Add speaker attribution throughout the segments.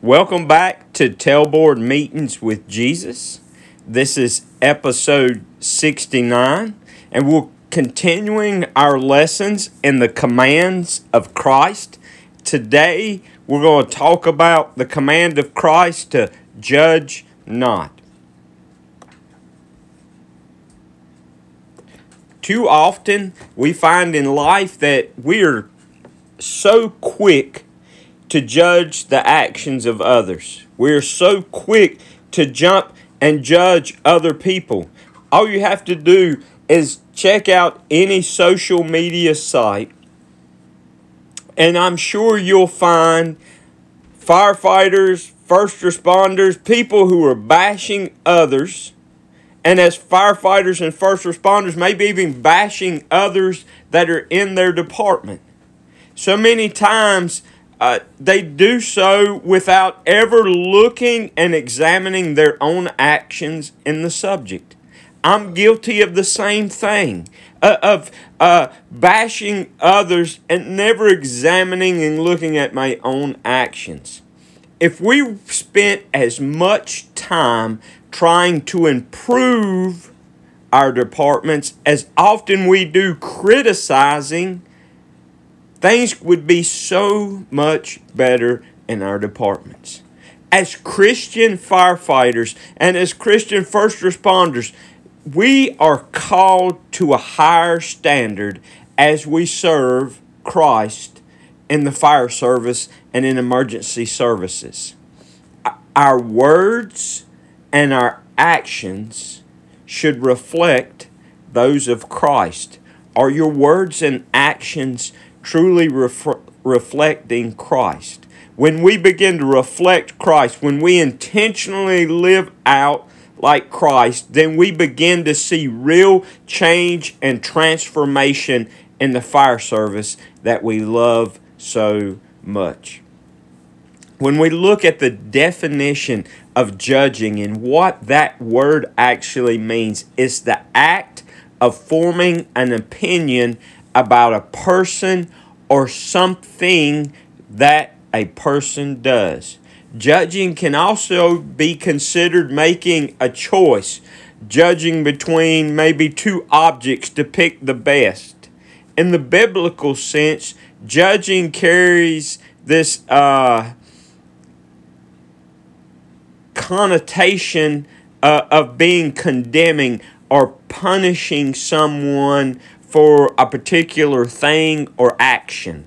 Speaker 1: Welcome back to Tailboard Meetings with Jesus. This is episode 69, and we're continuing our lessons in the commands of Christ. Today, we're going to talk about the command of Christ to judge not. Too often, we find in life that we're so quick to judge the actions of others. We're so quick to jump and judge other people. All you have to do is check out any social media site, and I'm sure you'll find firefighters, first responders, people who are bashing others, and as firefighters and first responders, maybe even bashing others that are in their department. So many times, uh, they do so without ever looking and examining their own actions in the subject. I'm guilty of the same thing, uh, of uh, bashing others and never examining and looking at my own actions. If we spent as much time trying to improve our departments as often we do criticizing things would be so much better in our departments. As Christian firefighters and as Christian first responders, we are called to a higher standard as we serve Christ in the fire service and in emergency services. Our words and our actions should reflect those of Christ. Are your words and actions truly ref- reflecting Christ. When we begin to reflect Christ, when we intentionally live out like Christ, then we begin to see real change and transformation in the fire service that we love so much. When we look at the definition of judging and what that word actually means, it's the act of forming an opinion about a person or something that a person does. Judging can also be considered making a choice, judging between maybe two objects to pick the best. In the biblical sense, judging carries this uh, connotation uh, of being condemning or punishing someone for a particular thing or action.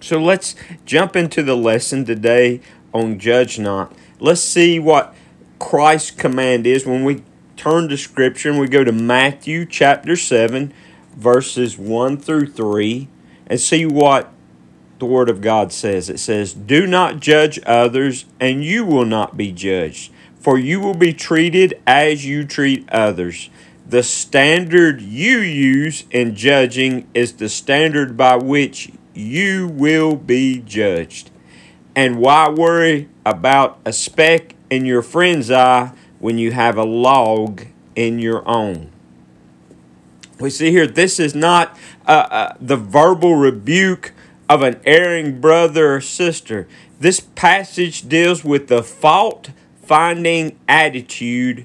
Speaker 1: So let's jump into the lesson today on Judge Not. Let's see what Christ's command is when we turn to Scripture and we go to Matthew chapter 7, verses 1 through 3, and see what the Word of God says. It says, Do not judge others, and you will not be judged, for you will be treated as you treat others. The standard you use in judging is the standard by which you will be judged. And why worry about a speck in your friend's eye when you have a log in your own? We see here, this is not uh, uh, the verbal rebuke of an erring brother or sister. This passage deals with the fault finding attitude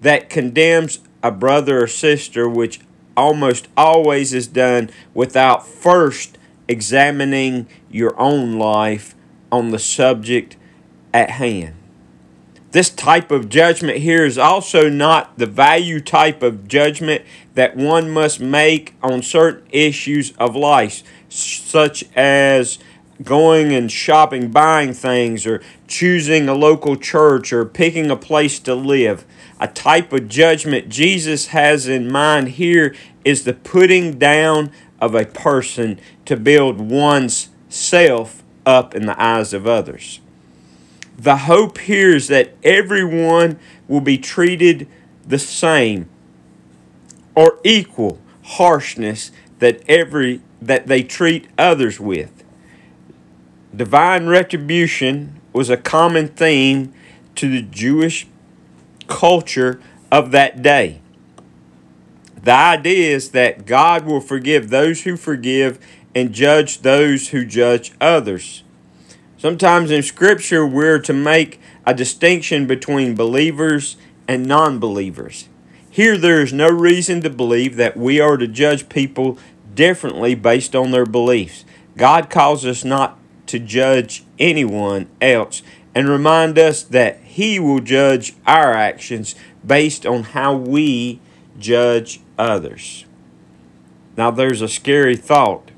Speaker 1: that condemns a brother or sister, which almost always is done without first examining your own life on the subject at hand. This type of judgment here is also not the value type of judgment that one must make on certain issues of life, such as going and shopping, buying things, or choosing a local church, or picking a place to live a type of judgment Jesus has in mind here is the putting down of a person to build one's self up in the eyes of others. The hope here is that everyone will be treated the same or equal harshness that every that they treat others with. Divine retribution was a common theme to the Jewish culture of that day. The idea is that God will forgive those who forgive and judge those who judge others. Sometimes in Scripture, we're to make a distinction between believers and non believers. Here, there is no reason to believe that we are to judge people differently based on their beliefs. God calls us not to judge anyone else and remind us that He will judge our actions based on how we judge others. Now, there's a scary thought.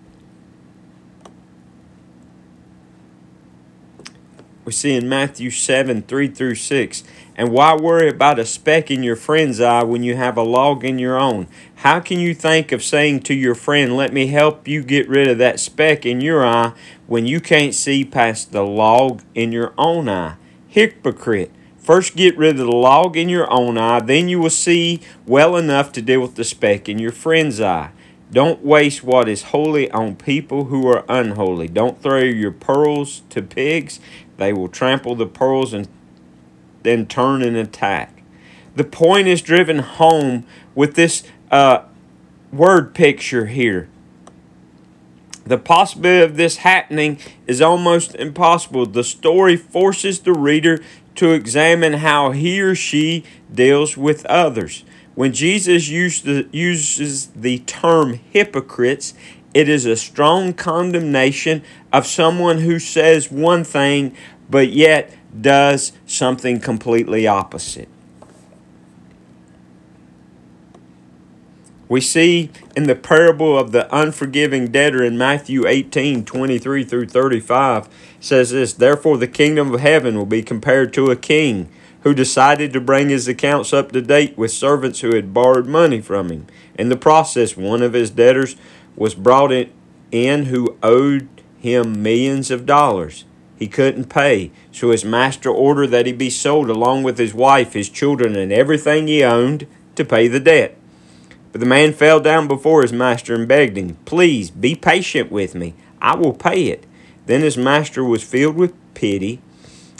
Speaker 1: We see in Matthew 7 3 through 6. And why worry about a speck in your friend's eye when you have a log in your own? How can you think of saying to your friend, Let me help you get rid of that speck in your eye, when you can't see past the log in your own eye? Hypocrite. First, get rid of the log in your own eye, then you will see well enough to deal with the speck in your friend's eye. Don't waste what is holy on people who are unholy. Don't throw your pearls to pigs. They will trample the pearls and then turn and attack. The point is driven home with this uh, word picture here. The possibility of this happening is almost impossible. The story forces the reader to examine how he or she deals with others. When Jesus the, uses the term hypocrites, it is a strong condemnation of someone who says one thing but yet does something completely opposite. We see in the parable of the unforgiving debtor in Matthew 18 23 through 35 says this Therefore, the kingdom of heaven will be compared to a king who decided to bring his accounts up to date with servants who had borrowed money from him. In the process, one of his debtors was brought in who owed him millions of dollars. He couldn't pay, so his master ordered that he be sold along with his wife, his children, and everything he owned to pay the debt. But the man fell down before his master and begged him, Please be patient with me. I will pay it. Then his master was filled with pity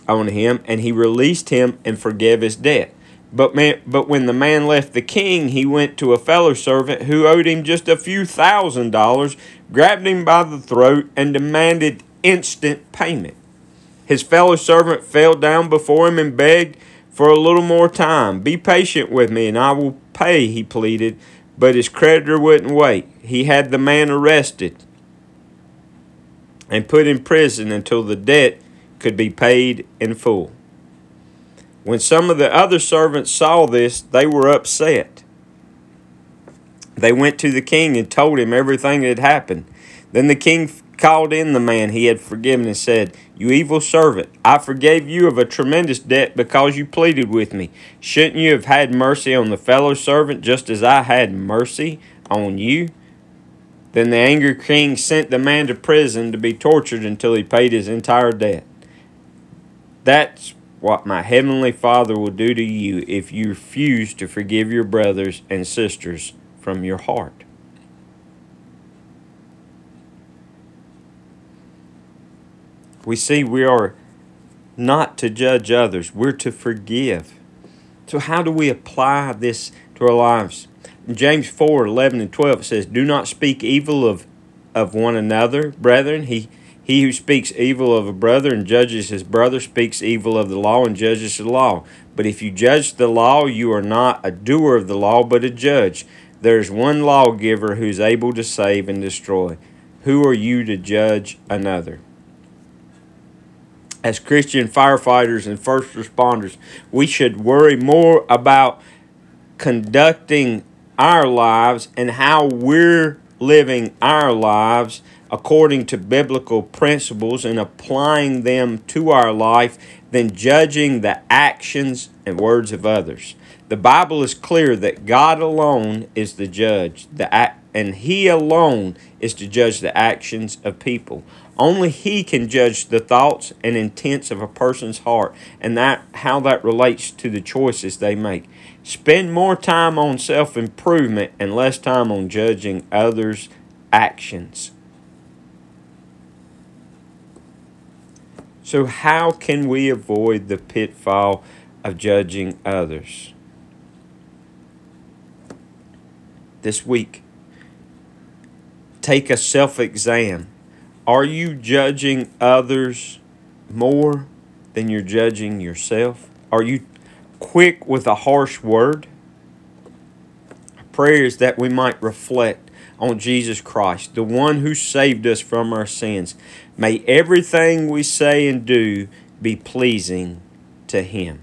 Speaker 1: on him, and he released him and forgave his debt. But, man, but when the man left the king, he went to a fellow servant who owed him just a few thousand dollars, grabbed him by the throat, and demanded instant payment. His fellow servant fell down before him and begged for a little more time. Be patient with me, and I will pay, he pleaded. But his creditor wouldn't wait. He had the man arrested and put in prison until the debt could be paid in full. When some of the other servants saw this, they were upset. They went to the king and told him everything that had happened. Then the king called in the man he had forgiven and said, You evil servant, I forgave you of a tremendous debt because you pleaded with me. Shouldn't you have had mercy on the fellow servant just as I had mercy on you? Then the angry king sent the man to prison to be tortured until he paid his entire debt. That's what my heavenly Father will do to you if you refuse to forgive your brothers and sisters from your heart. we see we are not to judge others, we're to forgive. So, how do we apply this to our lives? In James 4 11 and 12, it says, Do not speak evil of, of one another, brethren. He, he who speaks evil of a brother and judges his brother speaks evil of the law and judges the law. But if you judge the law, you are not a doer of the law, but a judge. There is one lawgiver who is able to save and destroy. Who are you to judge another? as Christian firefighters and first responders, we should worry more about conducting our lives and how we're living our lives according to biblical principles and applying them to our life than judging the actions and words of others. The Bible is clear that God alone is the judge, the and he alone is to judge the actions of people. Only he can judge the thoughts and intents of a person's heart and that how that relates to the choices they make. Spend more time on self-improvement and less time on judging others' actions. So how can we avoid the pitfall of judging others? This week, take a self exam are you judging others more than you're judging yourself? Are you quick with a harsh word? Prayer is that we might reflect on Jesus Christ, the one who saved us from our sins. May everything we say and do be pleasing to Him.